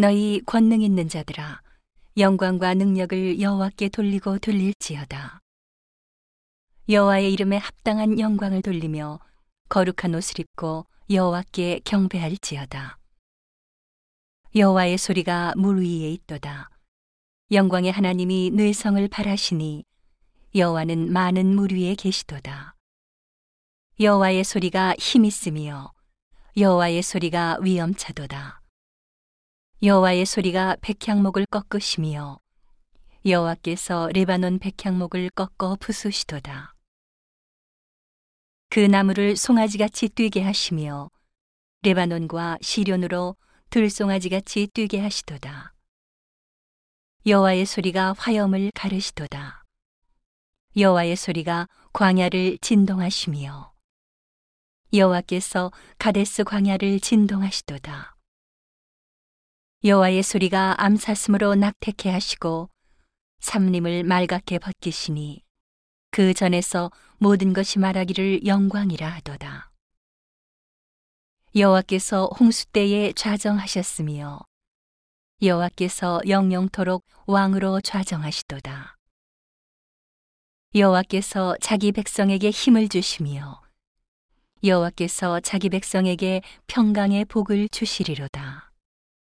너희 권능 있는 자들아 영광과 능력을 여호와께 돌리고 돌릴지어다. 여호와의 이름에 합당한 영광을 돌리며 거룩한 옷을 입고 여호와께 경배할지어다. 여호와의 소리가 물 위에 있도다. 영광의 하나님이 뇌성을 바라시니 여호와는 많은 물 위에 계시도다. 여호와의 소리가 힘 있으며 여호와의 소리가 위엄차도다. 여호와의 소리가 백향목을 꺾으시며 여호와께서 레바논 백향목을 꺾어 부수시도다. 그 나무를 송아지같이 뛰게 하시며 레바논과 시련으로 들송아지같이 뛰게 하시도다. 여호와의 소리가 화염을 가르시도다. 여호와의 소리가 광야를 진동하시며 여호와께서 가데스 광야를 진동하시도다. 여호와의 소리가 암사슴으로 낙태케 하시고 삼림을 말갛게 벗기시니 그 전에서 모든 것이 말하기를 영광이라 하도다. 여호와께서 홍수 때에 좌정하셨으며 여호와께서 영영토록 왕으로 좌정하시도다. 여호와께서 자기 백성에게 힘을 주시며 여호와께서 자기 백성에게 평강의 복을 주시리로다.